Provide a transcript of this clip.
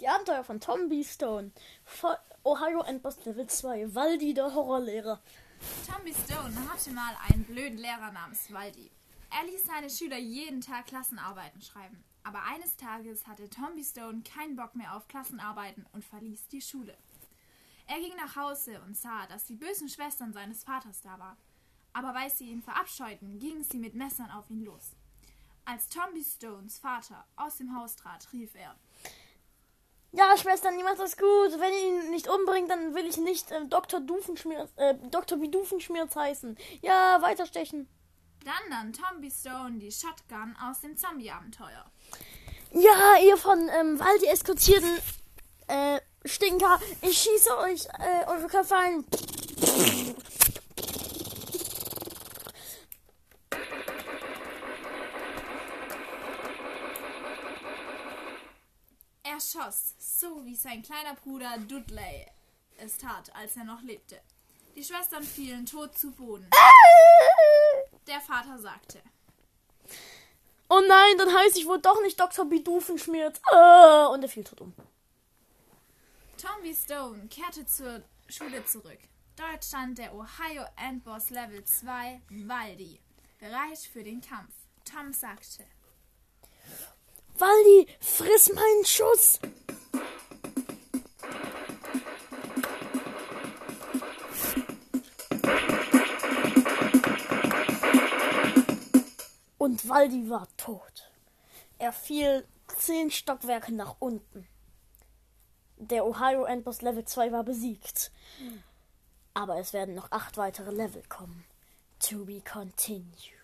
Die Abenteuer von Tom B. Stone. Ohio Endboss Level 2. Waldi, der Horrorlehrer. Tommy Stone hatte mal einen blöden Lehrer namens Waldi. Er ließ seine Schüler jeden Tag Klassenarbeiten schreiben. Aber eines Tages hatte Tommy Stone keinen Bock mehr auf Klassenarbeiten und verließ die Schule. Er ging nach Hause und sah, dass die bösen Schwestern seines Vaters da waren. Aber weil sie ihn verabscheuten, gingen sie mit Messern auf ihn los. Als Tommy Stones Vater aus dem Haus trat, rief er: Ja, Schwestern, macht das gut. Wenn ihr ihn nicht umbringt, dann will ich nicht äh, Dr. Dufenschmirz, äh, Dr. Bidufenschmirz heißen. Ja, weiterstechen. Dann nahm Tommy Stone die Shotgun aus dem Zombie-Abenteuer. Ja, ihr von ähm, Waldi eskortierten äh, Stinker, ich schieße euch äh, eure Köpfe ein. Er schoss, so wie sein kleiner Bruder Dudley es tat, als er noch lebte. Die Schwestern fielen tot zu Boden. Der Vater sagte: Oh nein, dann heißt ich wohl doch nicht Dr. Bidufenschmirz. Äh, und er fiel tot um. Tommy Stone kehrte zur Schule zurück. Dort stand der Ohio Endboss Level 2 Waldi, bereit für den Kampf. Tom sagte: Waldi, friss meinen Schuss. Und Waldi war tot. Er fiel zehn Stockwerke nach unten. Der Ohio Endboss Level 2 war besiegt. Aber es werden noch acht weitere Level kommen. To be continued.